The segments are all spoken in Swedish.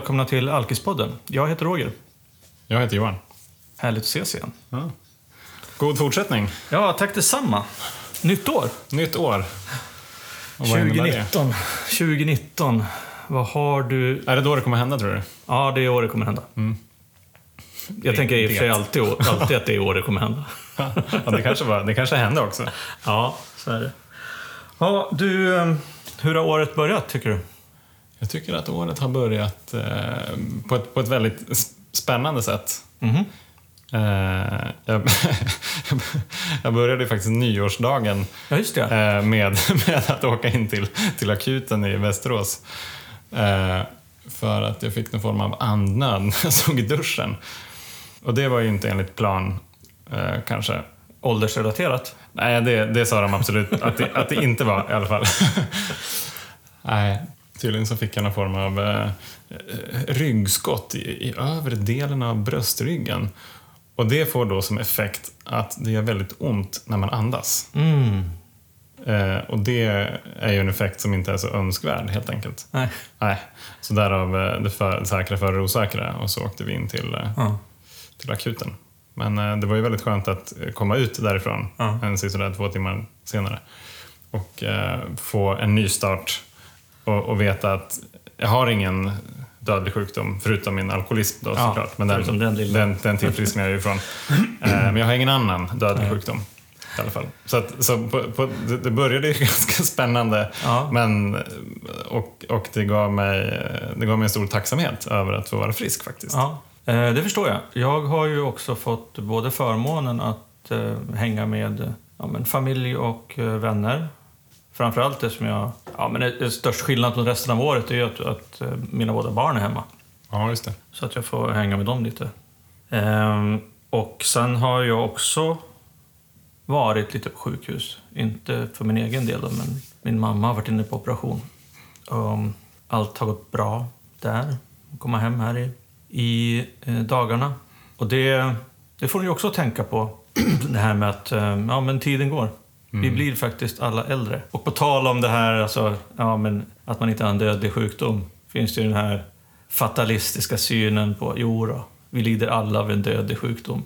välkomna till Alkispodden. Jag heter Roger. Jag heter Johan. Härligt att ses igen. Ja. God fortsättning. Ja, tack detsamma. Nytt år. Nytt år. Och vad innebär det? 2019. 2019. Vad har du... Är det då det kommer hända tror du? Ja, det är år det kommer hända. Jag tänker i och för sig alltid, alltid att det är år det kommer hända. ja, det kanske, var, det kanske hände också. Ja, så är det. Ja, du, eh, hur har året börjat tycker du? Jag tycker att året har börjat eh, på, ett, på ett väldigt spännande sätt. Mhm. Eh, jag, jag började faktiskt nyårsdagen Ja, eh, med, med att åka in till, till akuten i Västerås. Eh, för att jag fick någon form av andnöd när jag såg i duschen. Och det var ju inte enligt plan, eh, kanske. Åldersrelaterat. Nej, det, det sa de absolut att det, att det inte var i alla fall. Nej, tydligen så fick jag någon form av eh, eh, ryggskott i, i övre delen av bröstryggen. Och det får då som effekt att det gör väldigt ont när man andas. Mm. Eh, och det är ju en effekt som inte är så önskvärd helt enkelt. Nej. Nej, så därav eh, det för, säkra före det osäkra och så åkte vi in till, eh, Ja. till akuten. Men eh, det var ju väldigt skönt att komma ut därifrån Ja. en sisådär två timmar senare. Och eh, få en ny start och, och veta att jag har ingen dödlig sjukdom förutom min alkoholism då Ja, såklart. Men den, den lilla. den, den tillfrisknar jag ju ifrån. Eh, men jag har ingen annan dödlig Nej. sjukdom. I alla fall. Så, att, så på, på, det, började ju ganska spännande Ja. men, och, och det, gav mig, det gav mig en stor tacksamhet över att få vara frisk faktiskt. Ja, eh, det förstår jag. Jag har ju också fått både förmånen att eh, hänga med ja, familj och vänner. Framförallt det som jag... Ja, men det, det största skillnaden från resten av året är ju att, att eh, mina båda barn är hemma. Ja, just det. Så att jag får hänga med dem lite. Ehm, och sen har jag också varit lite på sjukhus. Inte för min egen del då, men min mamma har varit inne på operation. Um, allt har gått bra där. Komma hem här i, i eh, dagarna. Och det, det får ni också tänka på. Det här med att eh, ja, men tiden går. Vi blir faktiskt alla äldre. Och på tal om det här alltså, ja, men att man inte har en dödlig sjukdom finns det ju den här fatalistiska synen på jo då, vi lider alla av en dödlig sjukdom.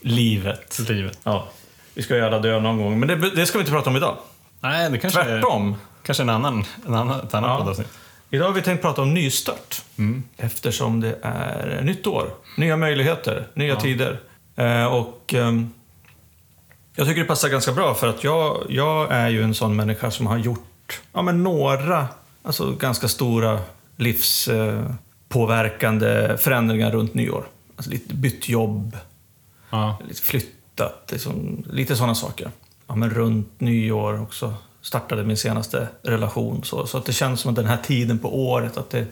Livet. Livet. Ja. Vi ska ju alla dö någon gång, men det, det ska vi inte prata om idag. Nej, det kanske Tvärtom. är kanske en annan, en annan, ett annat Ja. poddavsnitt. Idag har vi tänkt prata om nystart. Mm. Eftersom det är nytt år, nya möjligheter, nya tider. Eh, och ehm, jag tycker det passar ganska bra för att jag, jag är ju en sån människa som har gjort ja, men några alltså ganska stora livspåverkande förändringar runt nyår. Alltså lite bytt jobb, Ja. lite flyttat, liksom, lite sådana saker. Ja, men runt nyår också startade min senaste relation. Så, så att det känns som att den här tiden på året, att det,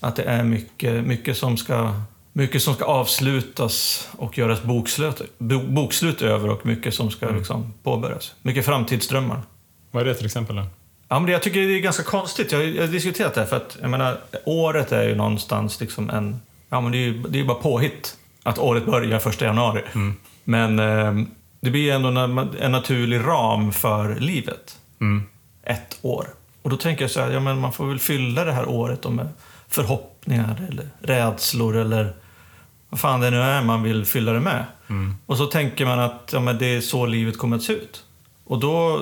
att det är mycket, mycket, som ska, mycket som ska avslutas och göras bokslut, bo- bokslut över och mycket som ska liksom, påbörjas. Mycket framtidsdrömmar. Vad är det till exempel? Då? Ja, men det, jag tycker det är ganska konstigt. Jag har, jag har diskuterat det här för att jag menar, året är ju någonstans liksom en... Ja, men det är ju det är bara påhitt att året börjar första januari. Men eh, det blir ändå en, en naturlig ram för livet. Mm. Ett år. Och då tänker jag så här, ja, men man får väl fylla det här året med förhoppningar eller rädslor eller vad fan det nu är man vill fylla det med. Och så tänker man att ja, men det är så livet kommer att se ut. Och då,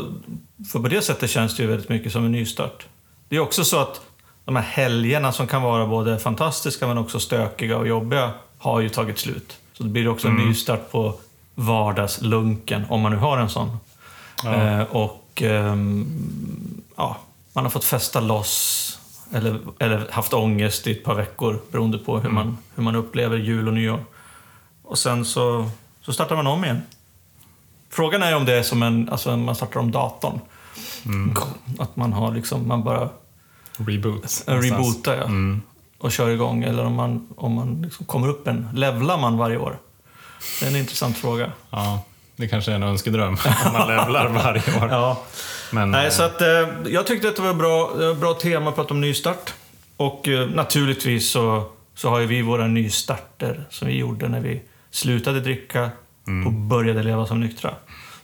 för på det sättet känns det ju väldigt mycket som en nystart. Det är också så att de här helgerna som kan vara både fantastiska men också stökiga och jobbiga har ju tagit slut. Så det blir också en nystart på vardagslunken, om man nu har en sån. Ja. Eh, och ehm, ja, man har fått festa loss eller, eller haft ångest i ett par veckor beroende på hur, man, hur man upplever jul och nyår. Och sen så, så startar man om igen. Frågan är om det är som en, alltså man startar om datorn. Att man har liksom, man bara Reboot. någonstans. rebootar ja, Mm. och kör igång. Eller om man, om man liksom kommer upp en, levlar man varje år? Det är en intressant fråga. Ja, det kanske är en önskedröm. Om man levlar varje år. Ja. Men, Nej, eh, så att, eh, jag tyckte att det var bra, bra tema att prata om nystart. Och eh, naturligtvis så, så har ju vi våra nystarter som vi gjorde när vi slutade dricka och började leva som nyktra.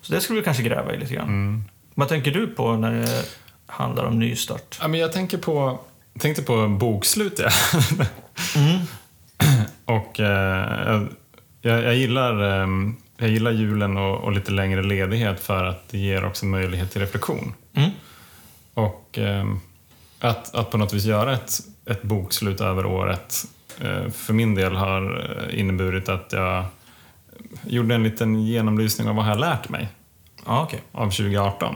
Så det skulle vi kanske gräva i lite grann. Vad tänker du på när det handlar om nystart? Ja, men jag tänker på tänkte på bokslut. Ja. och eh, jag, jag, gillar, eh, jag gillar julen och, och, lite längre ledighet för att det ger också möjlighet till reflektion. Mm. Och eh, att, att på något vis göra ett, ett bokslut över året eh, för min del har eh, inneburit att jag gjorde en liten genomlysning av vad jag har lärt mig ah, okay. av 2018.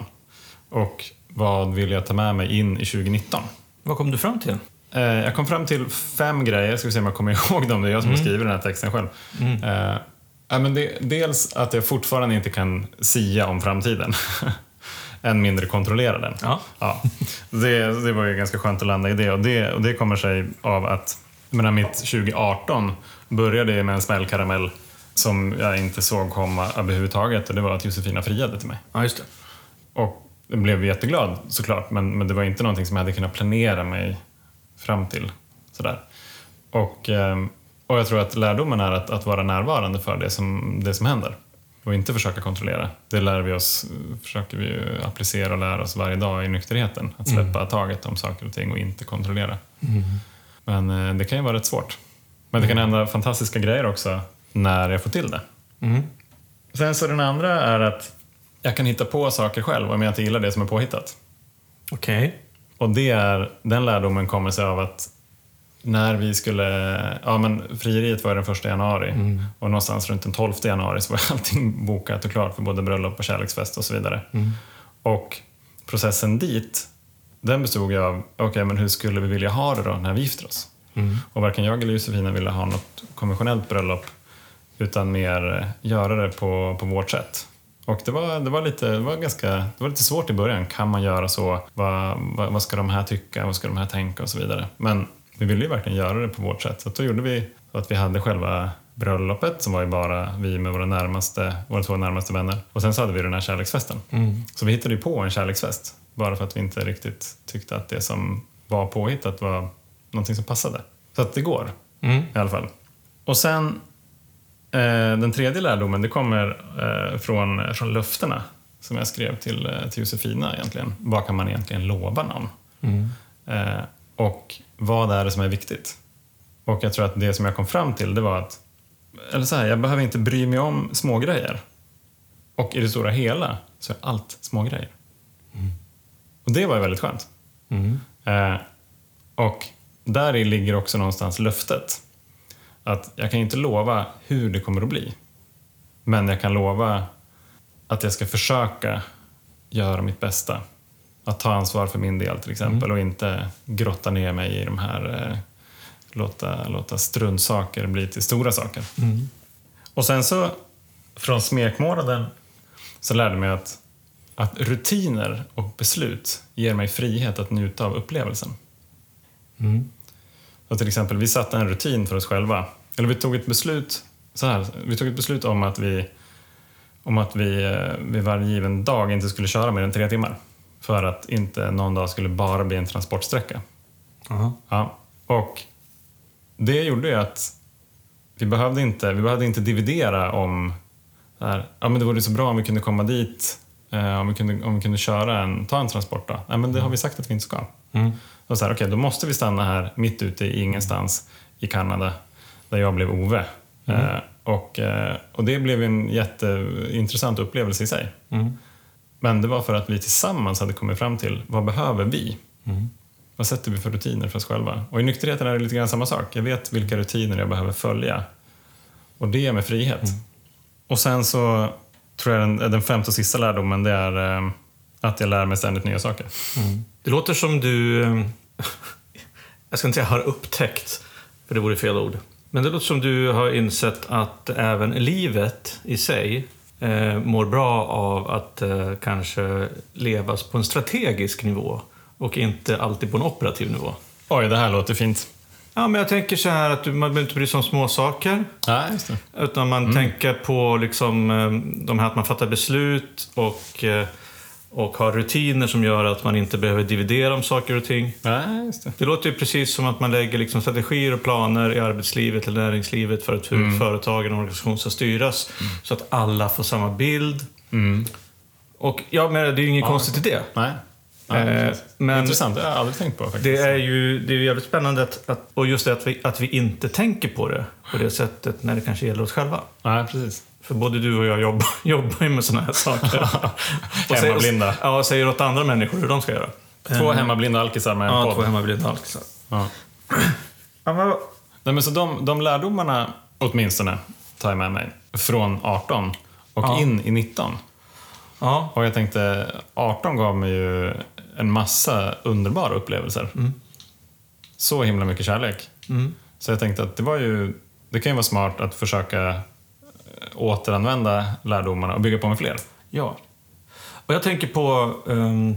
Och vad vill jag ta med mig in i 2019? Vad kom du fram till? Eh, jag kom fram till fem grejer, ska vi se om jag kommer ihåg dem. Det är jag som mm. har skrivit den här texten själv. Mm. Eh, men det, dels att jag fortfarande inte kan sia om framtiden. Än mindre kontrollera den. Ja. Ja. Det, det var ju ganska skönt att landa i det. Och det, och det kommer sig av att menar, mitt 2018 började med en smällkaramell som jag inte såg komma överhuvudtaget. Och det var att Josefina friade till mig. Ja, just det. Och jag blev jätteglad såklart, men, men det var inte någonting som jag hade kunnat planera mig fram till. Sådär. Och, ehm, och jag tror att lärdomen är att, att vara närvarande för det som, det som händer och inte försöka kontrollera. Det lär vi oss, försöker vi applicera och lära oss varje dag i nykterheten. Att släppa mm. taget om saker och ting och inte kontrollera. Mm. Men eh, det kan ju vara rätt svårt. Men det kan hända fantastiska grejer också när jag får till det. Mm. Sen så den andra är att jag kan hitta på saker själv om jag inte gillar det som är påhittat. Okej. Okay. Och det är, den lärdomen kommer sig av att när vi skulle, ja men frieriet var den första januari mm. och någonstans runt den 12 januari så var allting bokat och klart för både bröllop och kärleksfest och så vidare. Mm. Och processen dit, den bestod ju av, okej okay, men hur skulle vi vilja ha det då när vi gifter oss? Mm. Och varken jag eller Josefina ville ha något konventionellt bröllop utan mer göra det på, på vårt sätt. Och det var, det, var lite, det, var ganska, det var lite svårt i början. Kan man göra så? Vad, vad, vad, ska de här tycka? Vad ska de här tänka? Och så vidare. Men vi ville ju verkligen göra det på vårt sätt. Så då gjorde vi så att vi hade själva bröllopet som var ju bara vi med våra, närmaste, våra två närmaste vänner. Och sen så hade vi den här kärleksfesten. Mm. Så vi hittade ju på en kärleksfest. Bara för att vi inte riktigt tyckte att det som var påhittat var någonting som passade. Så att det går mm. i alla fall. Och sen Eh, den tredje lärdomen det kommer eh, från, från löftena som jag skrev till, eh, till Josefina egentligen. Vad kan man egentligen lova någon? Mm. och vad är det som är viktigt? Och jag tror att det som jag kom fram till det var att eller så här, jag behöver inte bry mig om smågrejer. Och i det stora hela så är allt smågrejer. Mm. Och det var ju väldigt skönt. Mm. och där i ligger också någonstans löftet att jag kan inte lova hur det kommer att bli. Men jag kan lova att jag ska försöka göra mitt bästa. Att ta ansvar för min del till exempel mm. och inte grotta ner mig i de här eh, låta, låta struntsaker bli till stora saker. Mm. Och sen så från smekmånaden så lärde jag mig att, att rutiner och beslut ger mig frihet att njuta av upplevelsen. Mm. Så till exempel, vi satte en rutin för oss själva. Eller vi tog ett beslut, så här, vi tog ett beslut om att vi om att vi eh, vid varje given dag inte skulle köra mer än tre timmar. För att inte någon dag skulle bara bli en transportsträcka. Uh-huh. Ja, och det gjorde ju att vi behövde inte, vi behövde inte dividera om här, ja, men det vore så bra om vi kunde komma dit, eh, om, vi kunde, om vi kunde köra en, ta en transport. Då. Nej, men det har vi sagt att vi inte ska. Mm. Och så här, okay, då måste vi stanna här mitt ute i ingenstans i Kanada där jag blev Ove. Mm. Eh, och, eh, och det blev en jätteintressant upplevelse i sig. Mm. Men det var för att vi tillsammans hade kommit fram till vad behöver vi? Mm. Vad sätter vi för rutiner för oss själva? Och i nykterheten är det lite grann samma sak. Jag vet vilka rutiner jag behöver följa. Och det ger mig frihet. Mm. Och sen så tror jag den, den femte och sista lärdomen det är eh, att jag lär mig ständigt nya saker. Mm. Det låter som du, eh, jag ska inte säga har upptäckt, för det vore fel ord. Men det låter som du har insett att även livet i sig eh, mår bra av att eh, kanske levas på en strategisk nivå och inte alltid på en operativ nivå. Oj, det här låter fint. Ja, men jag tänker så här att man behöver inte bry sig om små saker. Ja, just det. Utan man mm. tänker på liksom, eh, de här att man fattar beslut och eh, och har rutiner som gör att man inte behöver dividera om saker och ting. Nej, just det. det låter ju precis som att man lägger liksom strategier och planer i arbetslivet eller näringslivet för att hur mm. företagen och organisationen ska styras. Mm. Så att alla får samma bild. Mm. Och ja, men det är ju inget ja. konstigt i det. Nej. Ja, Eh, men Intressant, det har jag aldrig tänkt på faktiskt. det är ju det är ju jävligt spännande att, att, och just det att vi, att vi inte tänker på det på det sättet när det kanske gäller oss själva. Nej, precis. För både du och jag jobbar, jobbar ju med såna här saker. och säger, Hemmablinda. ja, och säger åt andra människor hur de ska göra. Två hemmablinda alkisar med en Ja, podd. två hemmablinda alkisar. Ja. Ja, men, Nej, men så de, de lärdomarna, åtminstone, tar jag med mig. Från 18 och Ja. in i 19. ja, Och jag tänkte, 18 gav mig ju en massa underbara upplevelser. Så himla mycket kärlek. mm, Så jag tänkte att det var ju, det kan ju vara smart att försöka eh, återanvända lärdomarna och bygga på med fler. ja. Och jag tänker på... ehm,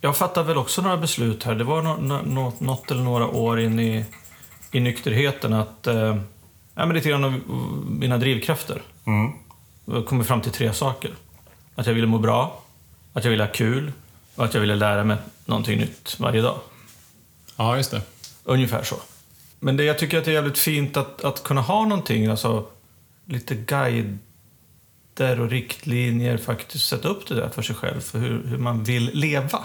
jag fattar väl också några beslut här. Det var nå- nå- nå- något eller några år in i, i nykterheten att... Uh, ja, men lite grann av mina drivkrafter. Mm. Jag kom fram till tre saker. Att jag ville må bra, att jag ville ha kul och att jag ville lära mig någonting nytt varje dag. Ja, just det. Ungefär så. Men det, jag tycker att det är jävligt fint att, att kunna ha någonting, alltså lite guider och riktlinjer, faktiskt sätta upp det där för sig själv, för hur, hur man vill leva.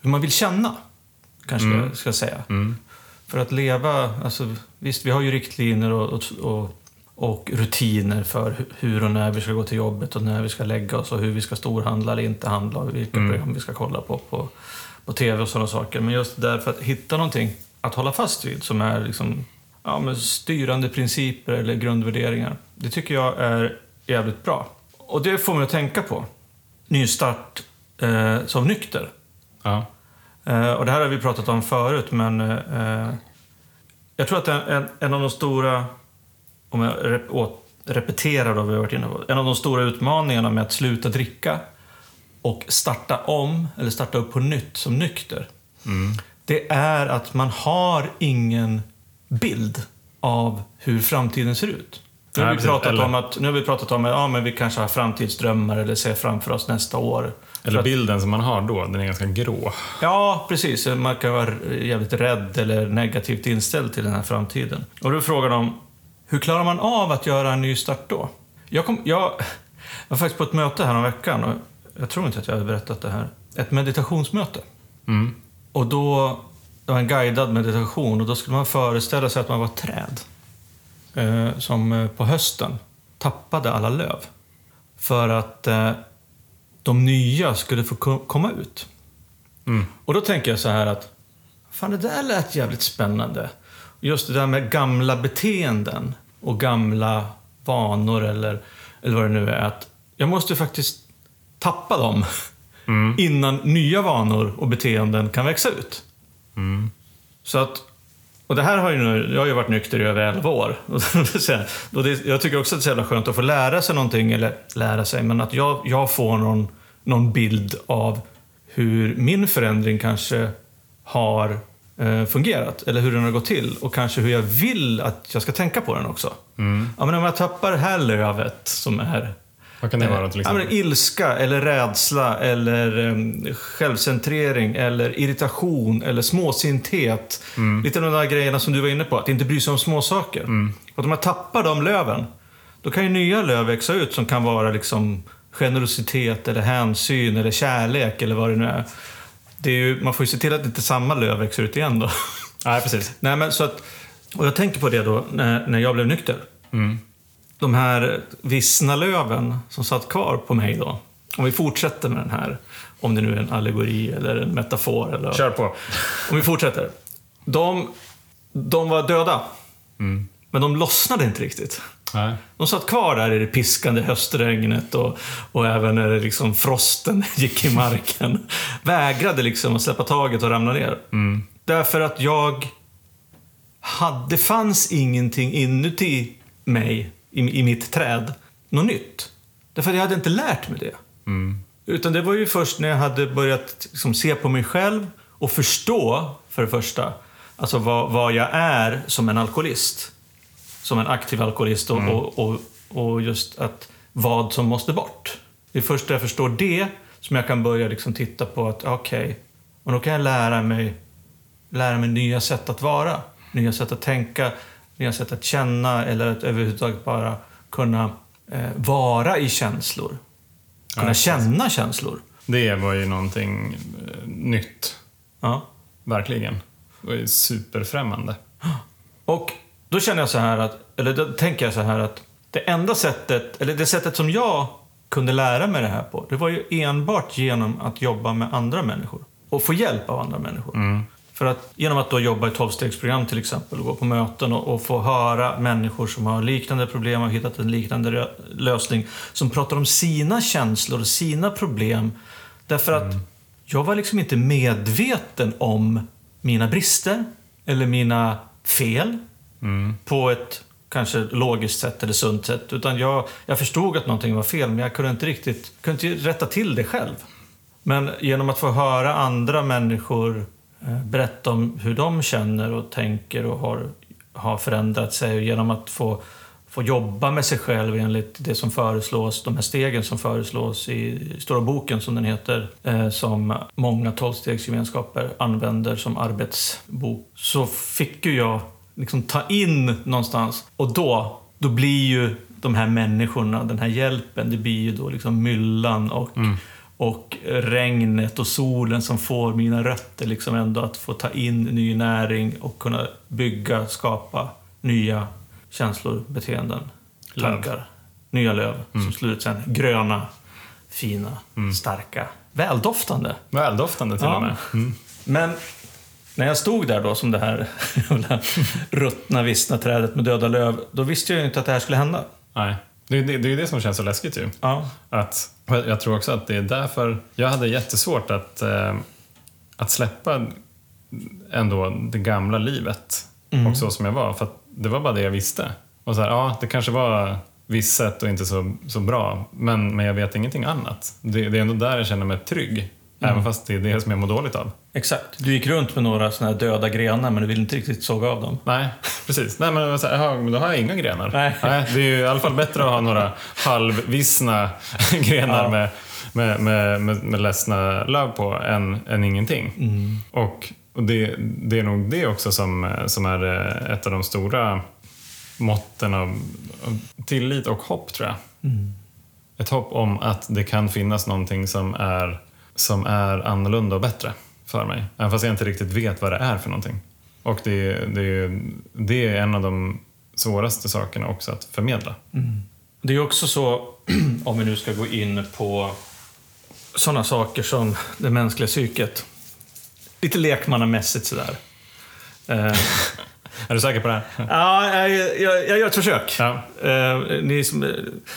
Hur man vill känna, kanske jag ska säga. För att leva, alltså visst, vi har ju riktlinjer och, och, och, rutiner för hu- hur och när vi ska gå till jobbet och när vi ska lägga oss och hur vi ska storhandla eller inte handla och vilka program vi ska kolla på, på på tv och sådana saker. Men just därför att hitta någonting att hålla fast vid som är liksom, ja, men styrande principer eller grundvärderingar. Det tycker jag är jävligt bra. Och det får man att tänka på. Nystart eh, som nykter. Ja. Eh, och det här har vi pratat om förut, men eh, jag tror att en, en, en av de stora, om jag rep, åt, repeterar då vi har varit inne på, en av de stora utmaningarna med att sluta dricka och starta om, eller starta upp på nytt som nykter, det är att man har ingen bild av hur framtiden ser ut. Nu har, vi precis. pratat Eller- om att, nu har vi pratat om att ja, men vi kanske har framtidsdrömmar eller ser framför oss nästa år. Eller att- bilden som man har då, den är ganska grå. Ja, precis. Man kan vara jävligt rädd eller negativt inställd till den här framtiden. Och då är frågan om, hur klarar man av att göra en ny start då? Jag, kom, jag var faktiskt på ett möte här om veckan och jag tror inte att jag har berättat det här. Ett meditationsmöte. Mm. Och då, det var en guidad meditation och då skulle man föreställa sig att man var ett träd. Eh, som eh, på hösten tappade alla löv. För att eh, de nya skulle få ko- komma ut. Mm. Och då tänker jag så här att, fan det där lät jävligt spännande. Just det där med gamla beteenden och gamla vanor eller, eller vad det nu är. Att jag måste faktiskt tappa dem innan nya vanor och beteenden kan växa ut. Mm. Så att, och det här har ju nu, jag har ju varit nykter i över 11 år. Och det, jag tycker också att det är så jävla skönt att få lära sig någonting, eller lära sig, men att jag, jag får någon, någon bild av hur min förändring kanske har eh, fungerat, eller hur den har gått till. Och kanske hur jag vill att jag ska tänka på den också. Ja, men om jag tappar det här lövet som är Vad kan det vara till Ja, men exempel? ilska, eller rädsla, eller um, självcentrering, eller irritation, eller småsinthet. Mm. Lite de där grejerna som du var inne på, att inte bry sig om småsaker. Mm. Och om jag tappar de löven, då kan ju nya löv växa ut som kan vara liksom generositet, eller hänsyn, eller kärlek, eller vad det nu är. Det är ju, man får ju se till att inte samma löv växer ut igen då. Nej, precis. Nej, men så att, och jag tänker på det då när, när jag blev nykter. Mm. De här vissna löven som satt kvar på mig då. Om vi fortsätter med den här, om det nu är en allegori eller en metafor. Eller, Kör på. Om vi fortsätter. De, de var döda, Mm. men de lossnade inte riktigt. Nej. De satt kvar där i det piskande höstregnet och, och även när det liksom frosten gick i marken. Vägrade liksom att släppa taget och ramla ner. Därför att jag hade, det fanns ingenting inuti mig, i, i mitt träd, något nytt. Därför att jag hade inte lärt mig det. Mm. Utan det var ju först när jag hade börjat liksom, se på mig själv och förstå, för det första, alltså vad, vad jag är som en alkoholist. Som en aktiv alkoholist och, och, och, och just att vad som måste bort. Det är först när jag förstår det som jag kan börja liksom titta på att okej, och då kan jag lära mig, lära mig nya sätt att vara. Nya sätt att tänka, nya sätt att känna eller att överhuvudtaget bara kunna eh, vara i känslor. Kunna Ja, känna känslor. Det var ju någonting eh, nytt, Ja. verkligen. Det ju superfrämmande. Och då känner jag så här att, eller då tänker jag så här att det enda sättet, eller det sättet som jag kunde lära mig det här på, det var ju enbart genom att jobba med andra människor. Och få hjälp av andra människor. För att genom att då jobba i tolvstegsprogram till exempel och gå på möten och, och få höra människor som har liknande problem och hittat en liknande lösning. Som pratar om sina känslor och sina problem. Därför att jag var liksom inte medveten om mina brister eller mina fel på ett kanske logiskt sätt eller sunt sätt. Utan jag, jag förstod att någonting var fel, men jag kunde inte riktigt kunde inte rätta till det själv. Men genom att få höra andra människor Eh, berätta om hur de känner och tänker och har, har förändrat sig genom att få, få jobba med sig själv enligt det som föreslås, de här stegen som föreslås i Stora boken som den heter, eh, som många tolvstegsgemenskaper använder som arbetsbok, så fick ju jag liksom ta in någonstans. Och då, då blir ju de här människorna, den här hjälpen, det blir ju då liksom myllan och, mm och regnet och solen som får mina rötter liksom ändå att få ta in ny näring och kunna bygga, skapa nya känslor, beteenden, tankar. Nya löv som slår ut sen gröna, fina, starka, väldoftande. Väldoftande till Ja. och med. Men när jag stod där då som det här ruttna, vissna trädet med döda löv, då visste jag ju inte att det här skulle hända. Nej. Det, det, det är det som känns så läskigt ju. Ja. Att, jag tror också att det är därför jag hade jättesvårt att, eh, att släppa ändå det gamla livet och så som jag var. För det var bara det jag visste. Och så här, ja, det kanske var visst och inte så, så bra, men, men jag vet ingenting annat. Det, det är ändå där jag känner mig trygg. Även fast det är det som jag mår dåligt av. Exakt. Du gick runt med några såna här döda grenar, men du ville inte riktigt såga av dem. Nej, precis. Nej, men, så här, jaha, men då har jag inga grenar. Nej. det är ju i alla fall bättre att ha några halvvissna grenar Ja. med, med, med, med, med ledsna löv på än, än ingenting. Och, och det, det är nog det också som, som är eh, ett av de stora måtten av, av tillit och hopp, tror jag. Ett hopp om att det kan finnas någonting som är, som är annorlunda och bättre för mig. Även fast jag inte riktigt vet vad det är för någonting. Och det, det, det är en av de svåraste sakerna också att förmedla. Det är också så, om vi nu ska gå in på sådana saker som det mänskliga psyket. Lite lekmannamässigt sådär. Eh, Är du säker på det här? ja, jag, jag, jag gör ett försök. Ja. Eh, ni som,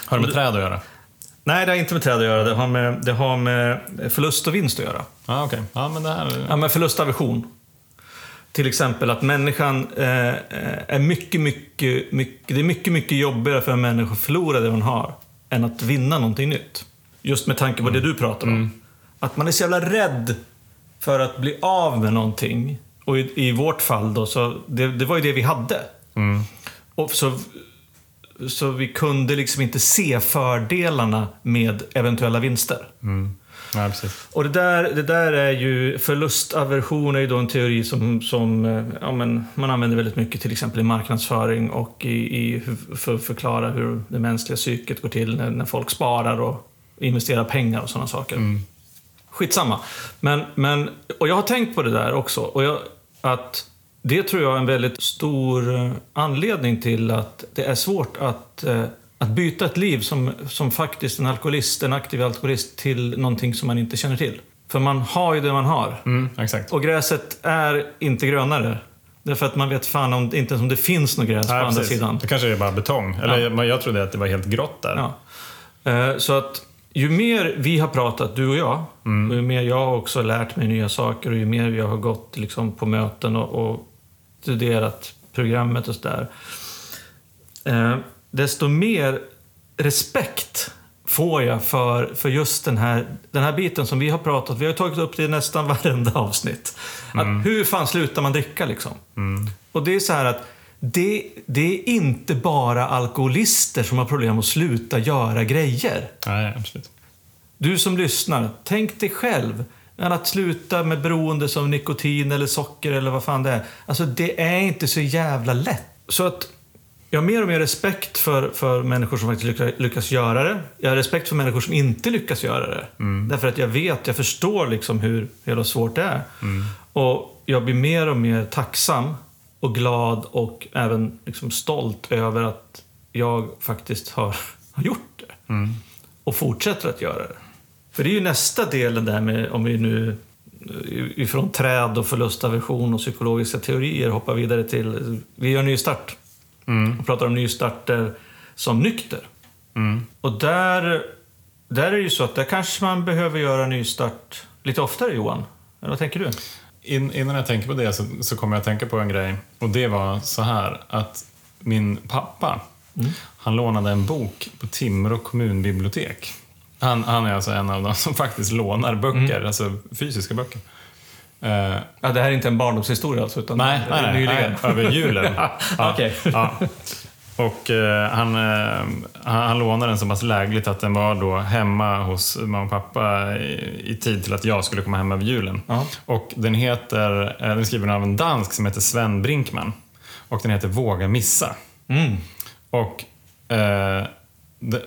Har det med träd att göra? Nej, det har inte med träd att göra. Det har med, det har med förlust och vinst att göra. Ja, okej. Ja, men det här... Ja, men förlustaversion. Till exempel att människan eh, är mycket, mycket, mycket... Det är mycket, mycket jobbigare för en människa att förlora det hon har än att vinna någonting nytt. Just med tanke på det du pratar om. Att man är så jävla rädd för att bli av med någonting. Och i, i vårt fall då, så det, det var ju det vi hade. Mm. Och så, så vi kunde liksom inte se fördelarna med eventuella vinster. Mm. Ja, precis. Och det där, det där är ju, förlustaversion är ju då en teori som, som eh, ja, men man använder väldigt mycket till exempel i marknadsföring och i, i för att förklara hur det mänskliga psyket går till när, när folk sparar och investerar pengar och sådana saker. Skitsamma. Men, men, och jag har tänkt på det där också. Och jag, att det tror jag är en väldigt stor eh, anledning till att det är svårt att, eh, att byta ett liv som, som faktiskt en alkoholist, en aktiv alkoholist, till någonting som man inte känner till. För man har ju det man har. Mm. Och gräset är inte grönare. Därför att man vet fan om, inte ens om det finns något gräs på Nej, andra precis. sidan. Det kanske är bara betong. Eller men jag trodde att det var helt grått där. Ja. Eh, Så att ju mer vi har pratat, du och jag, och ju mer jag har också lärt mig nya saker och ju mer jag har gått liksom, på möten och, och studerat programmet och sådär. Eh, desto mer respekt får jag för, för just den här, den här biten som vi har pratat Vi har tagit upp det i nästan varenda avsnitt. Att hur fan slutar man dricka liksom? Och det är så här att det, det är inte bara alkoholister som har problem att sluta göra grejer. Nej, absolut. Du som lyssnar, tänk dig själv. Men att sluta med beroende som nikotin eller socker eller vad fan det är. Alltså det är inte så jävla lätt. Så att jag har mer och mer respekt för, för människor som faktiskt lyckas, lyckas göra det. Jag har respekt för människor som inte lyckas göra det. Därför att jag vet, jag förstår liksom hur jävla svårt det är. Och jag blir mer och mer tacksam och glad och även liksom stolt över att jag faktiskt har, har gjort det. Och fortsätter att göra det. För det är ju nästa delen där med, om vi nu ifrån träd och förlustaversion och psykologiska teorier hoppar vidare till, vi gör nystart. Och pratar om nystarter som nykter. Och där, där är det ju så att där kanske man behöver göra nystart lite oftare Johan. Eller vad tänker du? In, innan jag tänker på det så, så kommer jag att tänka på en grej. Och det var så här att min pappa, han lånade en bok på Timrå kommunbibliotek. Han, han är alltså en av de som faktiskt lånar böcker, alltså fysiska böcker. Eh, Ja, det här är inte en barndomshistoria alltså? Utan nej, nej, nej, nej, över julen. Okej. ja. Och eh, han, eh, han, han lånade den så pass lägligt att den var då hemma hos mamma och pappa i, i tid till att jag skulle komma hem över julen. Ja. Och den heter, eh, den är skriven av en dansk som heter Sven Brinkman. Och den heter Våga missa. Mm. Och,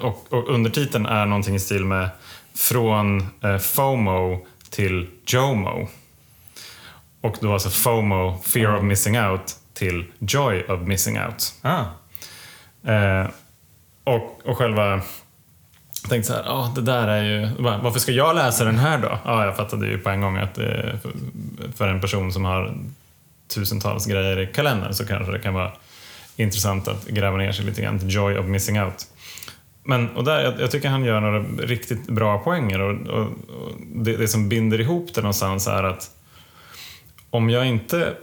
och, och undertiteln är någonting i stil med Från eh, FOMO till JOMO. Och då alltså FOMO, Fear of Missing Out, till Joy of Missing Out. Ah. Eh, och, och själva... Jag tänkte så här, ah, det där är ju... va- Varför ska jag läsa den här då? Ja, jag fattade ju på en gång att för, för en person som har tusentals grejer i kalendern så kanske det kan vara intressant att gräva ner sig lite grann till Joy of Missing Out. Men, och där, jag, jag tycker han gör några riktigt bra poänger och, och, och det, det som binder ihop det någonstans är att om jag inte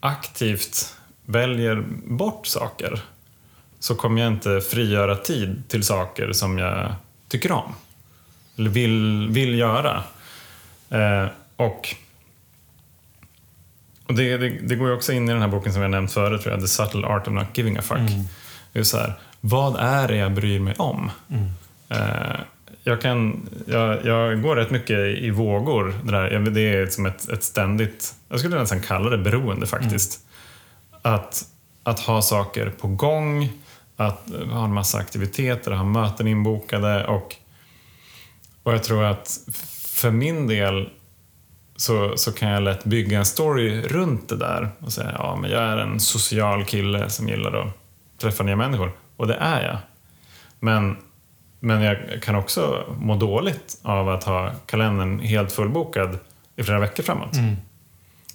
aktivt väljer bort saker så kommer jag inte frigöra tid till saker som jag tycker om. Eller vill, vill göra. Eh, och och det, det, det går ju också in i den här boken som jag nämnt förut, tror jag, The Subtle Art of Not Giving a Fuck. Det är så här, vad är det jag bryr mig om? Eh, jag, kan, jag, jag går rätt mycket i vågor. Det, där. Det är som ett, ett ständigt, jag skulle nästan kalla det beroende faktiskt. Att, att ha saker på gång, att ha en massa aktiviteter, ha möten inbokade och, och jag tror att för min del så, så kan jag lätt bygga en story runt det där och säga ja men jag är en social kille som gillar att träffa nya människor. Och det är jag. Men, men jag kan också må dåligt av att ha kalendern helt fullbokad i flera veckor framåt.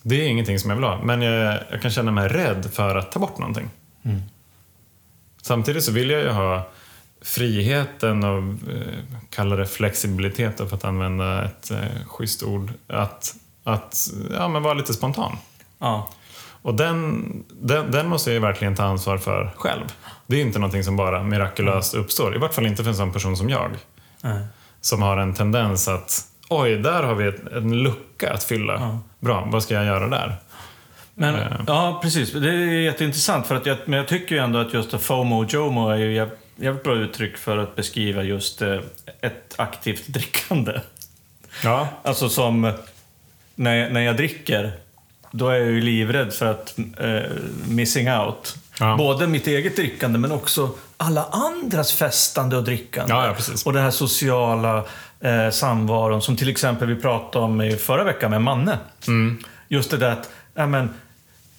Det är ingenting som jag vill ha, men jag, jag kan känna mig rädd för att ta bort någonting. Samtidigt så vill jag ju ha friheten och eh, kalla det flexibilitet för att använda ett eh, schysst ord. Att, att ja, men vara lite spontan. Ja. Och den, den, den måste jag ju verkligen ta ansvar för själv. Det är inte någonting som bara mirakulöst uppstår. I vart fall inte för en sån person som jag. Nej. Som har en tendens att oj, där har vi ett, en lucka att fylla. Ja. Bra, vad ska jag göra där? Men, Eh. ja, precis. Det är jätteintressant. För att jag, men jag tycker ju ändå att just FOMO och JOMO är ju jäv- jävligt bra uttryck för att beskriva just eh, ett aktivt drickande. Ja, Alltså som när jag, när jag dricker, då är jag ju livrädd för att eh, missing out. Ja. Både mitt eget drickande men också alla andras festande och drickande. Ja, ja. Och den här sociala eh, samvaron som till exempel vi pratade om i förra veckan med Manne. Mm. Just det där att, men,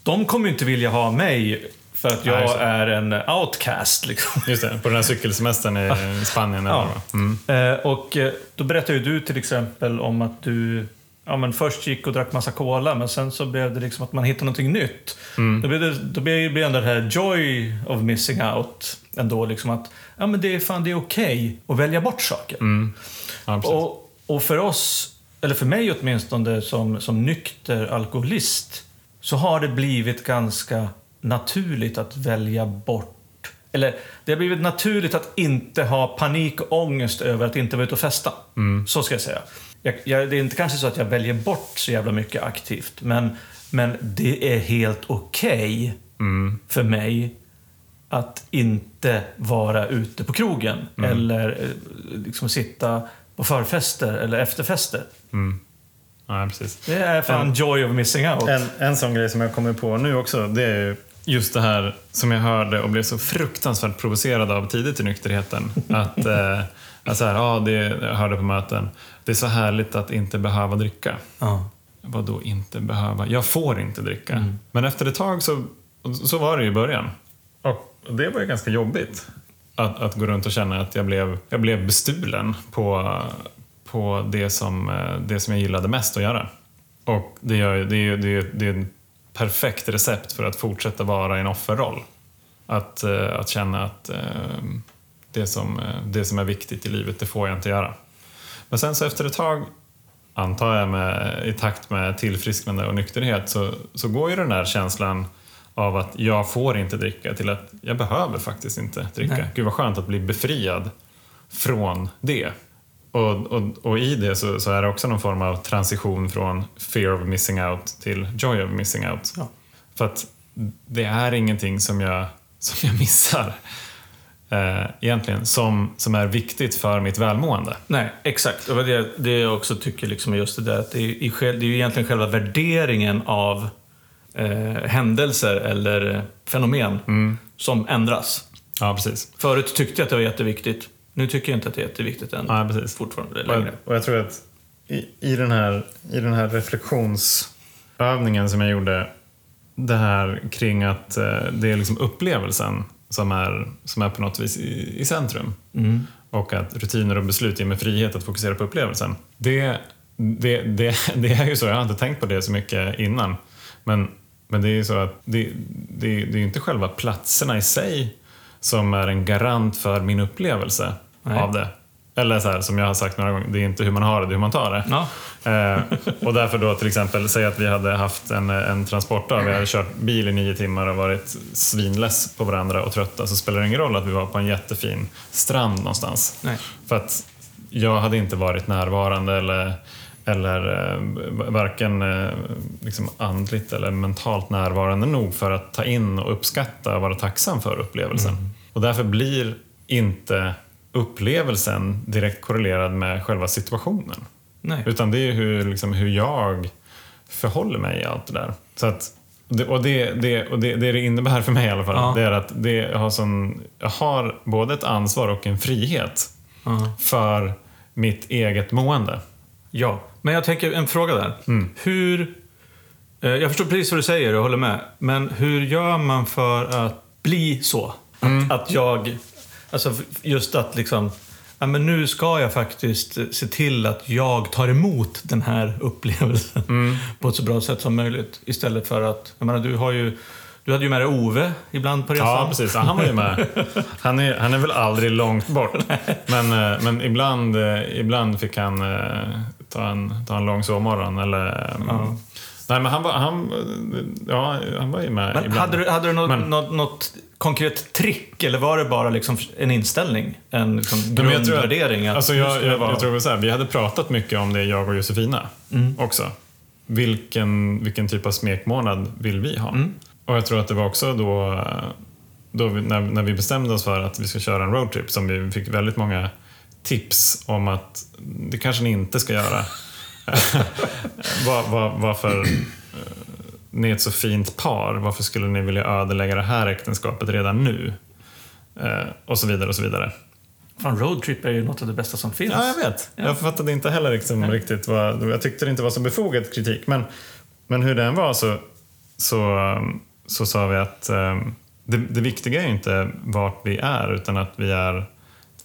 de kommer ju inte vilja ha mig för att jag Nej, är en outcast. Liksom. just det. På den här cykelsemestern i Spanien. Eller Ja. mm. Eh, och eh, då berättade ju du till exempel om att du ja, men först gick och drack massa cola, men sen så blev det liksom att man hittade någonting nytt. Då blev det, då blev det ändå det här joy of missing out. Ändå liksom att ja, men det är fan det är okej att välja bort saker. Ja, precis. Och, och för oss, eller för mig åtminstone som, som nykter alkoholist, så har det blivit ganska naturligt att välja bort eller det har blivit naturligt att inte ha panik och ångest över att inte vara ute och festa. Så ska jag säga. Jag, jag, det är inte kanske så att jag väljer bort så jävla mycket aktivt, men, men det är helt okej för mig att inte vara ute på krogen eller eh, liksom sitta på förfester eller efterfester. Ja, precis. Det är fan joy of missing out. En, en sån grej som jag kommer på nu också, det är just det här som jag hörde och blev så fruktansvärt provocerad av tidigt i nykterheten. Att, eh, att så här, ja, det jag hörde på möten. Det är så härligt att inte behöva dricka. Ja. Vad då inte behöva? Jag får inte dricka. Men efter ett tag så, så var det i början. Och det var ju ganska jobbigt. Att, att gå runt och känna att jag blev, jag blev bestulen på, på det, som, eh, det som jag gillade mest att göra. Och det, gör, det, är, ju- det, är, det är perfekt recept för att fortsätta vara i en offerroll. Att, eh, att känna att eh, det, som, eh, det som är viktigt i livet, det får jag inte göra. Men sen så efter ett tag antar jag, med, i takt med tillfrisknande och nykterhet så, så går ju den där känslan av att jag får inte dricka till att jag behöver faktiskt inte dricka. Nej. Gud vad skönt att bli befriad från det. Och, och, och i det så, så är det också någon form av transition från fear of missing out till joy of missing out. Ja. För att det är ingenting som jag, som jag missar eh, egentligen som, som är viktigt för mitt välmående. Nej, exakt. Och det, det jag också tycker liksom är just det där att det är, det är ju egentligen själva värderingen av eh, händelser eller fenomen som ändras. Ja, precis. Förut tyckte jag att det var jätteviktigt. Nu tycker jag inte att det är jätteviktigt än. Ja, precis. Fortfarande längre. och jag tror att i, i, den här, i den här reflektionsövningen som jag gjorde, det här kring att eh, det är liksom upplevelsen som är, som är på något vis i, i centrum. Mm. Och att rutiner och beslut ger mig frihet att fokusera på upplevelsen. Det, det, det, det är ju så, jag har inte tänkt på det så mycket innan. Men, men det är ju så att det, det, det är inte själva platserna i sig som är en garant för min upplevelse Nej. av det. Eller så här, som jag har sagt några gånger, det är inte hur man har det, det är hur man tar det. Ja. Eh, och därför då till exempel, säg att vi hade haft en, en transportdag, vi hade kört bil i nio timmar och varit svinless på varandra och trötta, så spelar det ingen roll att vi var på en jättefin strand någonstans. Nej. För att jag hade inte varit närvarande eller, eller eh, varken eh, liksom andligt eller mentalt närvarande nog för att ta in och uppskatta och vara tacksam för upplevelsen. Och därför blir inte upplevelsen direkt korrelerad med själva situationen. Nej. Utan det är hur, liksom, hur jag förhåller mig i allt det där. Så att, och det, det, och det, det det innebär för mig i alla fall, Ja. det är att det, jag, har sån, jag har både ett ansvar och en frihet Ja. för mitt eget mående. Ja, men jag tänker en fråga där. Hur... eh, Jag förstår precis vad du säger och håller med. Men hur gör man för att bli så? Att, att jag... Alltså just att liksom... Ja, men nu ska jag faktiskt eh, se till att jag tar emot den här upplevelsen på ett så bra sätt som möjligt. Istället för att... Jag menar, du har ju... Du hade ju med dig Ove ibland på resan. Ja, precis. Ja, han var ju med. Han är, han är väl aldrig långt bort. Men, eh, men ibland, eh, ibland fick han ta en, ta en lång sovmorgon. Eller, mm. Nej, men han var, han, ja, han var ju med Men ibland. hade du, hade du något, Men- något, något konkret trick eller var det bara liksom en inställning? En liksom jag grundvärdering? Alltså jag, det jag, vara- jag tror så här, vi hade pratat mycket om det, jag och Josefina också. Vilken, vilken typ av smekmånad vill vi ha? Och jag tror att det var också då, då vi, när, när vi bestämde oss för att vi ska köra en roadtrip som vi fick väldigt många tips om att det kanske ni inte ska göra. var, var, varför eh, ni är ett så fint par, varför skulle ni vilja ödelägga det här äktenskapet redan nu? Eh, och så vidare och så vidare. Fan, roadtrip är ju något av det bästa som finns. Ja, jag vet. Ja. Jag fattade inte heller liksom riktigt vad... Jag tyckte det inte var så befogad kritik. Men, men hur den var så, så, så sa vi att um, det, det viktiga är inte vart vi är utan att vi är,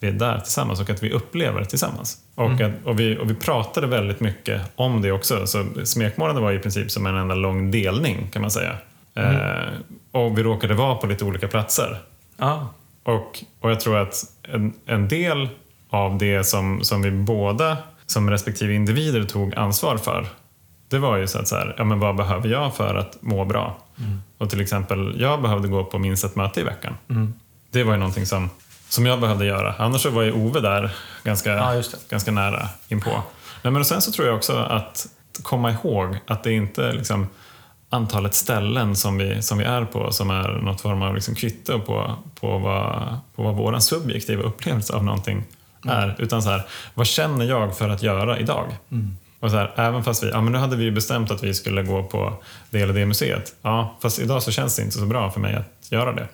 vi är där tillsammans och att vi upplever det tillsammans. Och, att, och, vi, och vi pratade väldigt mycket om det också. Så smekmånaden var i princip som en enda lång delning kan man säga. Eh, och vi råkade vara på lite olika platser. Ja. Och, och jag tror att en, en del av det som, som vi båda som respektive individer tog ansvar för, det var ju så att så här, ja men vad behöver jag för att må bra? Och till exempel, jag behövde gå på minst ett möte i veckan. Det var ju någonting som, som jag behövde göra. Annars var ju Ove där ganska, Ja, ganska nära inpå. Nej, men sen så tror jag också att komma ihåg att det inte är liksom antalet ställen som vi, som vi är på som är något form av liksom kvitto på, på vad, på vad vår subjektiva upplevelse av någonting är. Utan så här, vad känner jag för att göra idag? Och så här, även fast vi, ja men nu hade vi bestämt att vi skulle gå på det eller det museet. Ja, fast idag så känns det inte så bra för mig att göra det.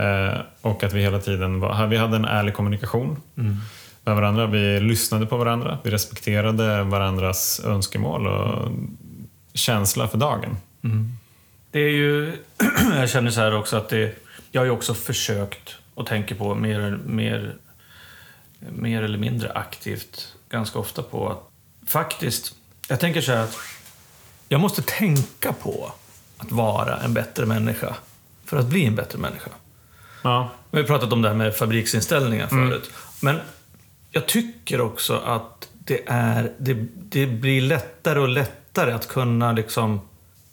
Eh, och att vi hela tiden var, vi hade en ärlig kommunikation med varandra. Vi lyssnade på varandra. Vi respekterade varandras önskemål och känsla för dagen. Det är ju, jag känner så här också att det, jag har ju också försökt och tänker på mer, mer, mer eller mindre aktivt ganska ofta på att faktiskt, jag tänker så här att jag måste tänka på att vara en bättre människa för att bli en bättre människa. Ja, Vi har pratat om det här med fabriksinställningar förut. Men jag tycker också att det, är, det, det blir lättare och lättare att kunna liksom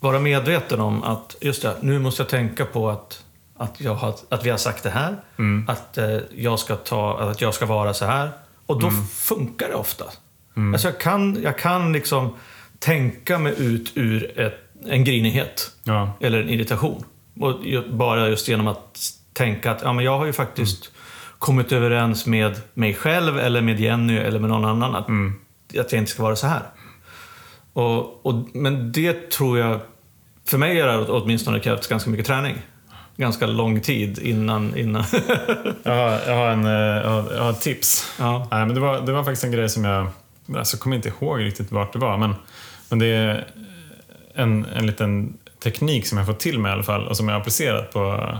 vara medveten om att just det, nu måste jag tänka på att, att, jag har, att vi har sagt det här. Att, eh, jag ska ta, att jag ska vara så här. Och då funkar det ofta. Alltså jag kan, jag kan liksom tänka mig ut ur ett, en grinighet ja, eller en irritation. Och bara just genom att tänka att ja, men jag har ju faktiskt kommit överens med mig själv eller med Jenny eller med någon annan att, att jag inte ska vara så här. Och, och, men det tror jag, för mig har det åtminstone krävts ganska mycket träning. Ganska lång tid innan... innan jag, har, jag, har en, eh, jag, har, jag har ett tips. ja. Nej, men det, var, det var faktiskt en grej som jag... Alltså, jag kommer inte ihåg riktigt vart det var, men, men det är en, en liten teknik som jag fått till mig i alla fall och som jag har applicerat på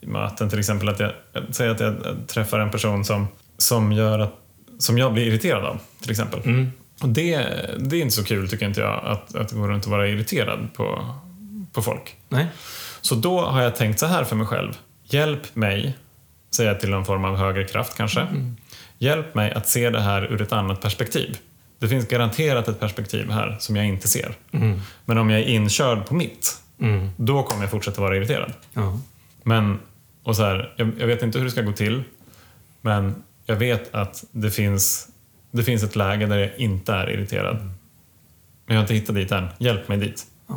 möten. Till exempel att jag, säger att jag träffar en person som, som, gör att, som jag blir irriterad av, till exempel. Mm. Och det, det är inte så kul, tycker inte jag, att, att gå runt och vara irriterad på, på folk. Nej. Så då har jag tänkt så här för mig själv. Hjälp mig, säger jag till någon form av högre kraft kanske. Hjälp mig att se det här ur ett annat perspektiv. Det finns garanterat ett perspektiv här som jag inte ser. Men om jag är inkörd på mitt, Mm. då kommer jag fortsätta vara irriterad. Ja. Men, och så här, jag, jag vet inte hur det ska gå till, men jag vet att det finns, det finns ett läge där jag inte är irriterad. Men jag har inte hittat dit än. Hjälp mig dit. Det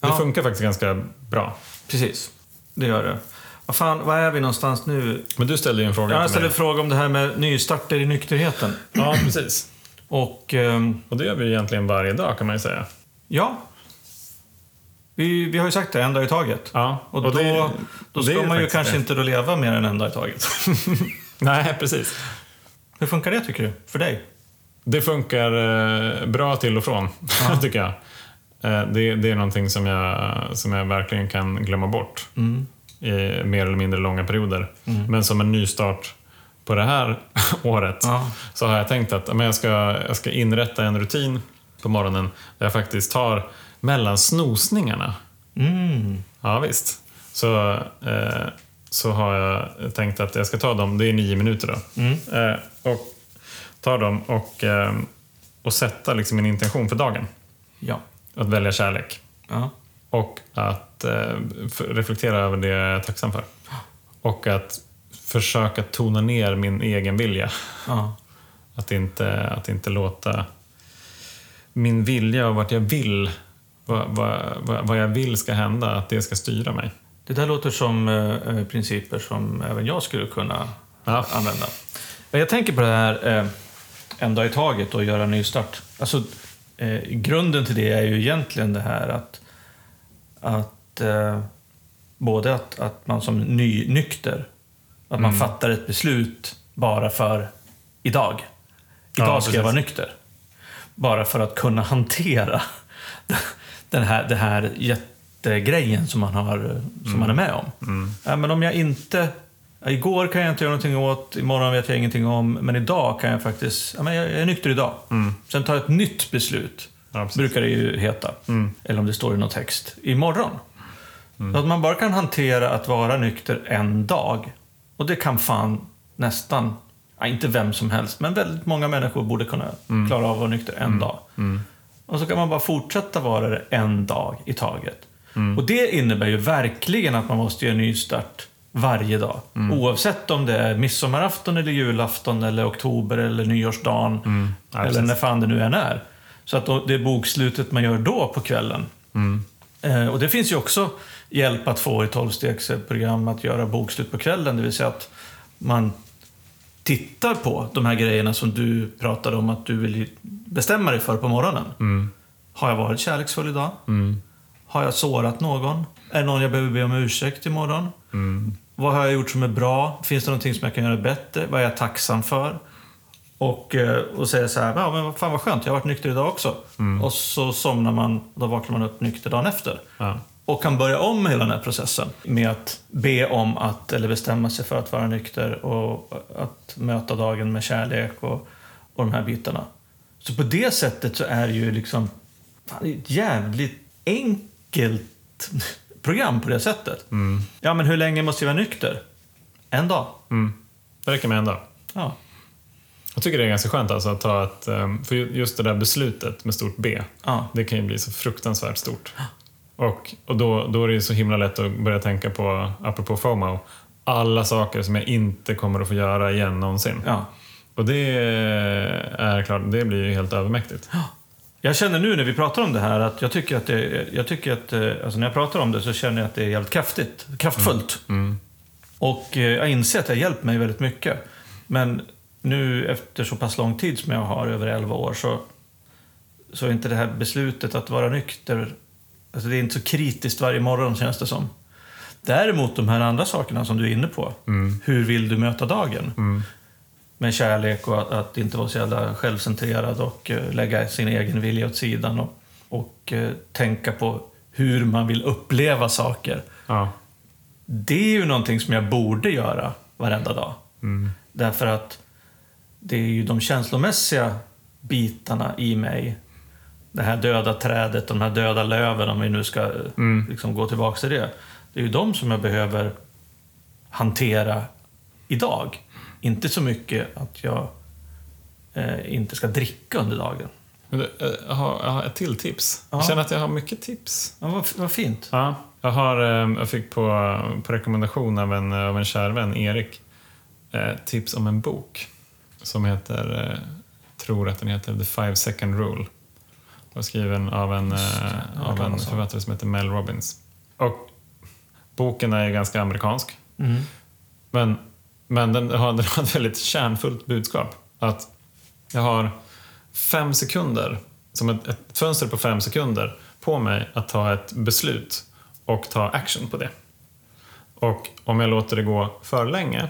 Ja. funkar faktiskt ganska bra. Precis, det gör det. Vad fan, var är vi någonstans nu? Men du ställde ju en fråga Jag ställde en fråga om det här med nystarter i nykterheten. Ja, precis. Och ehm, Och det gör vi egentligen varje dag kan man ju säga. ja, vi, vi har ju sagt det, en dag i taget. Ja, Och, då, det- då det är ska man ju kanske det. inte då leva mer än en dag i taget. Nej, precis. Hur funkar det tycker du? För dig? Det funkar eh, bra till och från, tycker jag. Eh, det, det är någonting som jag, som jag verkligen kan glömma bort Mm. i mer eller mindre långa perioder. Men som en nystart på det här året Ja. så har jag tänkt att men jag, ska, jag ska inrätta en rutin på morgonen där jag faktiskt tar mellan snosningarna Mm. Ja, visst. Så, eh, så har jag tänkt att jag ska ta dem, det är nio minuter då. Mm. Eh, och ta dem och, eh, och sätta liksom min intention för dagen. Ja. Att välja kärlek. ja. Och att eh, reflektera över det jag är tacksam för. Och att försöka tona ner min egen vilja. ja. Att inte, att inte låta min vilja och vart jag vill, vad, vad, vad jag vill ska hända, att det ska styra mig. Det där låter som eh, eh, principer som även jag skulle kunna Ja. använda. Jag tänker på det här eh, en dag i taget och göra en ny start. Alltså, eh, grunden till det är ju egentligen det här att, att eh, både att, att man som nynykter, att man fattar ett beslut bara för idag. Idag Ja, ska jag vara nykter. Bara för att kunna hantera den här, den här jättegrejen som man, har, som man är med om. Ja, men om jag inte... Igår kan jag inte göra någonting åt, imorgon vet jag ingenting om, men idag kan jag faktiskt... Ja, men jag är nykter idag. Sen tar jag ett nytt beslut, Ja, brukar det ju heta. Eller om det står i någon text. Imorgon. Så att man bara kan hantera att vara nykter en dag. Och det kan fan nästan, ja, inte vem som helst, men väldigt många människor borde kunna klara av att vara nykter en dag. Och så kan man bara fortsätta vara det en dag i taget. Och det innebär ju verkligen att man måste göra en ny start varje dag. Oavsett om det är midsommarafton eller julafton eller oktober eller nyårsdagen. Ja, eller när fan det nu än är. Så att det bokslutet man gör då på kvällen. Eh, och det finns ju också hjälp att få i 12-stegsprogram att göra bokslut på kvällen. Det vill säga att man tittar på de här grejerna som du pratade om att du vill bestämma dig för på morgonen. Mm. Har jag varit kärleksfull idag? Mm. Har jag sårat någon? Är det någon jag behöver be om ursäkt imorgon? Mm. Vad har jag gjort som är bra? Finns det någonting som jag kan göra bättre? Vad är jag tacksam för? Och, eh, och säga så här, ja men fan vad skönt, jag har varit nykter idag också. Och så somnar man, då vaknar man upp nykter dagen efter. Ja. Och kan börja om hela den här processen med att be om att, eller bestämma sig för att vara nykter och att möta dagen med kärlek och, och de här bitarna. Så på det sättet så är det ju liksom fan, ett jävligt enkelt program på det sättet. Ja, men hur länge måste jag vara nykter? En dag. Mm. Det räcker med en dag. Ja. Jag tycker det är ganska skönt alltså att ta ett, ehm, för just det där beslutet med stort B, Ja. det kan ju bli så fruktansvärt stort. Och, och då, då är det så himla lätt att börja tänka på, apropå FOMO, alla saker som jag inte kommer att få göra igen någonsin. ja. Och det är klart, det blir ju helt övermäktigt. Jag känner nu när vi pratar om det här att jag tycker att det, jag tycker att, alltså när jag pratar om det så känner jag att det är jävligt kraftigt, kraftfullt. Mm. Och eh, jag inser att det har hjälpt mig väldigt mycket. Men nu efter så pass lång tid som jag har, över 11 år, så, så är inte det här beslutet att vara nykter, alltså det är inte så kritiskt varje morgon känns det som. Däremot de här andra sakerna som du är inne på. Hur vill du möta dagen? Mm. Med kärlek och att, att inte vara så jävla självcentrerad och eh, lägga sin egen vilja åt sidan och, och eh, tänka på hur man vill uppleva saker. Ja. Det är ju någonting som jag borde göra varenda dag. Mm. Därför att det är ju de känslomässiga bitarna i mig. Det här döda trädet, de här döda löven, om vi nu ska Mm. liksom gå tillbaka till det. Det är ju de som jag behöver hantera idag. Inte så mycket att jag eh, inte ska dricka under dagen. Men du, eh, Jag har, jag har ett till tips. Ja. Jag känner att jag har mycket tips. Ja, vad, vad fint. Ja, jag, har, eh, jag fick på, på rekommendation av en, av en kär vän, Erik, eh, tips om en bok som heter, tror att den heter The Five Second Rule. Och skriven av en, eh, av en författare som heter Mel Robbins. Och boken är ganska amerikansk. Mm. Men, men den har, den har ett väldigt kärnfullt budskap. Att jag har fem sekunder, som ett, ett fönster på fem sekunder, på mig att ta ett beslut och ta action på det. Och om jag låter det gå för länge,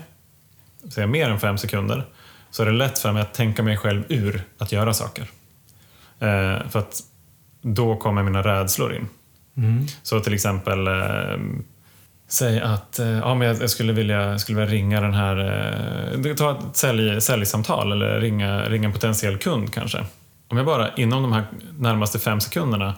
säga mer än fem sekunder, så är det lätt för mig att tänka mig själv ur att göra saker. Eh, för att då kommer mina rädslor in. Mm. Så till exempel, eh, säg att eh, ja, men jag jag skulle vilja, jag skulle vilja ringa den här, eh, ta ett sälj, säljsamtal eller ringa, ringa en potentiell kund kanske. Om jag bara inom de här närmaste fem sekunderna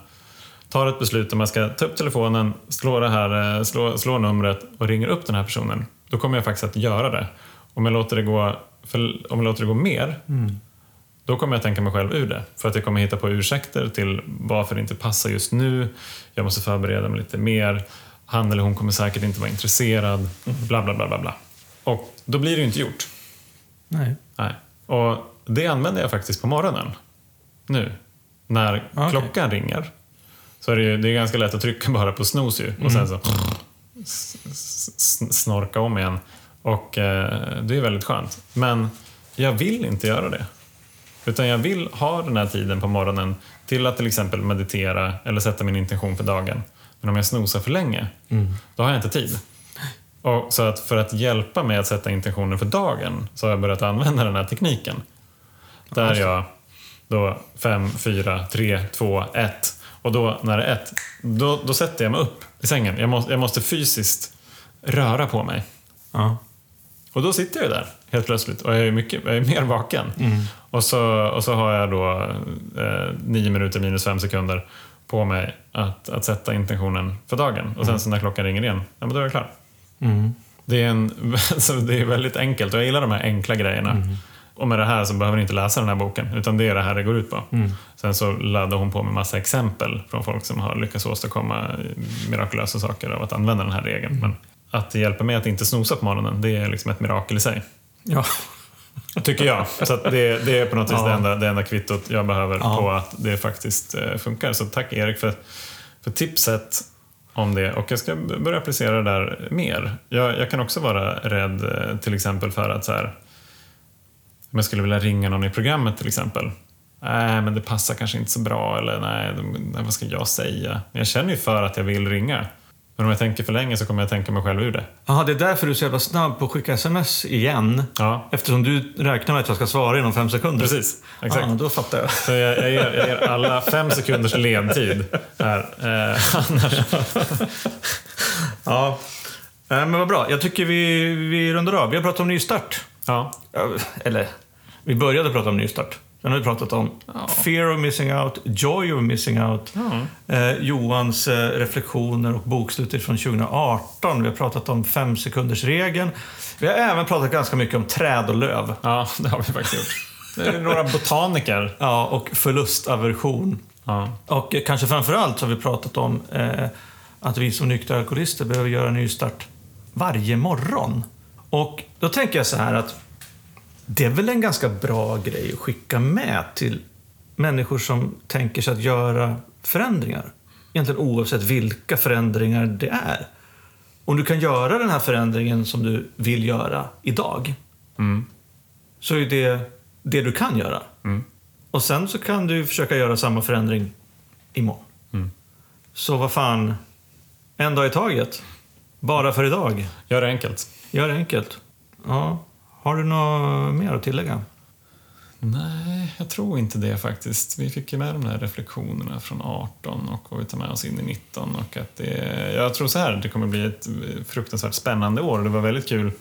tar ett beslut om jag ska ta upp telefonen, slå, det här, eh, slå, slå numret och ringer upp den här personen, då kommer jag faktiskt att göra det. Om jag låter det gå, för, om jag låter det gå mer, då kommer jag tänka mig själv ur det. För att jag kommer hitta på ursäkter till varför det inte passar just nu. Jag måste förbereda mig lite mer. Han eller hon kommer säkert inte vara intresserad. Bla, bla, bla, bla, bla. Och då blir det ju inte gjort. Nej. Nej. Och det använder jag faktiskt på morgonen. Nu. När Okej. klockan ringer. Så är det, ju, det är ganska lätt att trycka bara på snooze ju. Och sen så s- s- snorka om igen. Och eh, det är väldigt skönt. Men jag vill inte göra det. Utan jag vill ha den här tiden på morgonen till att till exempel meditera eller sätta min intention för dagen. Men om jag snosar för länge, då har jag inte tid. Och så att för att hjälpa mig att sätta intentionen för dagen så har jag börjat använda den här tekniken. Där jag då 5, 4, 3, 2, 1 och då när det är 1, då, då sätter jag mig upp i sängen. Jag måste, jag måste fysiskt röra på mig. Ja. Och då sitter jag där helt plötsligt och jag är, mycket, jag är mer vaken. Och, så, och så har jag då eh, 9 minuter minus 5 sekunder på mig att, att sätta intentionen för dagen. Och sen så när klockan ringer igen, ja, men då är jag klar. Mm. Det är, en, så det är väldigt enkelt och jag gillar de här enkla grejerna. Och med det här så behöver ni inte läsa den här boken, utan det är det här det går ut på. Sen så laddar hon på med massa exempel från folk som har lyckats åstadkomma mirakulösa saker av att använda den här regeln. Men att det hjälper mig att inte snosa på morgonen, det är liksom ett mirakel i sig. Ja. Tycker jag. Så det, det är på något vis Ja. det, enda, det enda kvittot jag behöver Ja. på att det faktiskt eh, funkar. Så tack Erik för, för tipset om det. Och jag ska börja applicera det där mer. Jag, jag kan också vara rädd eh, till exempel för att så här, Om jag skulle vilja ringa någon i programmet till exempel. Nej, men det passar kanske inte så bra eller nej, vad ska jag säga? Men jag känner ju för att jag vill ringa. Men om jag tänker för länge så kommer jag tänka mig själv ur det. Jaha, det är därför du är så jävla snabb på att skicka sms igen. Ja, Eftersom du räknar med att jag ska svara inom fem sekunder. precis. Exakt. Ja, då fattar jag. Så jag, jag, ger, jag ger alla fem sekunders ledtid här. Eh, annars. Ja. Eh, Men vad bra. Jag tycker vi, vi rundar av. Vi har pratat om nystart. Ja, Eller, vi började prata om nystart. Sen har vi pratat om fear of missing out, joy of missing out, eh, Johans eh, reflektioner och bokslutet från 2018. Vi har pratat om fem sekunders regeln. Vi har även pratat ganska mycket om träd och löv. ja, det har vi faktiskt gjort. Det är några botaniker. Ja, och förlustaversion. Ja. Och eh, kanske framför allt så har vi pratat om eh, att vi som nyktra alkoholister behöver göra en nystart varje morgon. Och då tänker jag så här att det är väl en ganska bra grej att skicka med till människor som tänker sig att göra förändringar. Egentligen oavsett vilka förändringar det är. Om du kan göra den här förändringen som du vill göra idag, Mm. så är det det du kan göra. Mm. Och sen så kan du försöka göra samma förändring imorgon. Mm. Så vad fan, en dag i taget. Bara för idag. Gör det enkelt. Gör det enkelt. Ja. Har du något mer att tillägga? Nej, jag tror inte det faktiskt. Vi fick ju med de här reflektionerna från 18 och vad vi tar med oss in i 19. Och att det, jag tror så här, det kommer bli ett fruktansvärt spännande år. Det var väldigt kul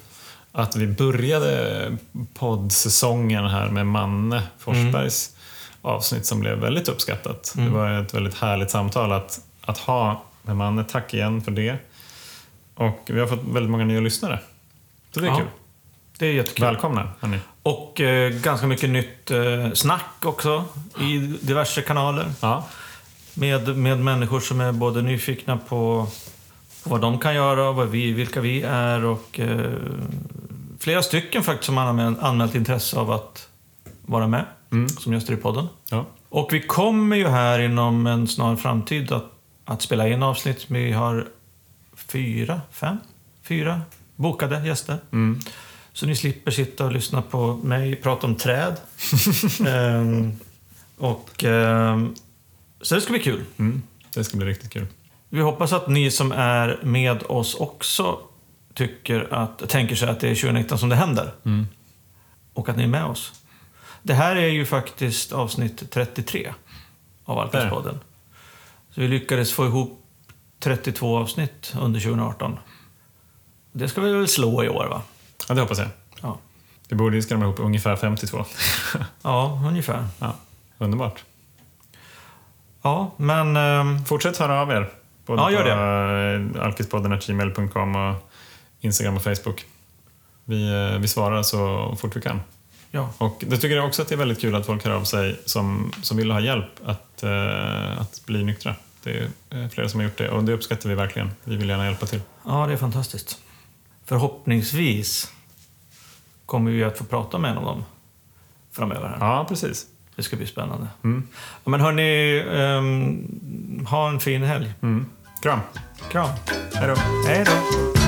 att vi började poddsäsongen här med Manne Forsbergs avsnitt som blev väldigt uppskattat. Det var ett väldigt härligt samtal att, att ha med Manne. Tack igen för det. Och vi har fått väldigt många nya lyssnare. Så det är Ja, kul. Det är jättekul. Välkomna, hörni. Och eh, ganska mycket nytt eh, snack också i diverse kanaler. Ja, Med, med människor som är både nyfikna på, på vad de kan göra vad vi, vilka vi är. Och eh, flera stycken faktiskt som har anmält, anmält intresse av att vara med Mm. som gäster i podden. ja. Och vi kommer ju här inom en snar framtid att, att spela in avsnitt. Vi har fyra, fem, fyra bokade gäster. Mm. Så ni slipper sitta och lyssna på mig prata om träd. Ehm, och, ehm, så det ska bli kul. Mm. Det ska bli riktigt kul. Vi hoppas att ni som är med oss också tycker att, tänker sig att det är 2019 som det händer. Mm. Och att ni är med oss. Det här är ju faktiskt avsnitt 33 av Alkaspodden. Så vi lyckades få ihop 32 avsnitt under 2018. Det ska vi väl slå i år va? Ja, det hoppas jag. Ja, Vi borde ju skrämma ihop ungefär 52. ja ungefär. ja, underbart. Ja, men... ehm, Fortsätt höra av er. Både Ja, gör på eh, alkispodden.gmail.com och Instagram och Facebook. Vi, eh, vi svarar så fort vi kan. ja. Och det tycker jag också att det är väldigt kul att folk hör av sig som, som vill ha hjälp att, eh, att bli nyktra. Det är eh, flera som har gjort det och det uppskattar vi verkligen. Vi vill gärna hjälpa till. ja, det är fantastiskt. Förhoppningsvis kommer vi att få prata med en av dem framöver. Här. Ja, precis. Det ska bli spännande. Mm. Ja, men hörni, ehm, ha en fin helg. Mm. Kram! Kram. Hej då! Hej då.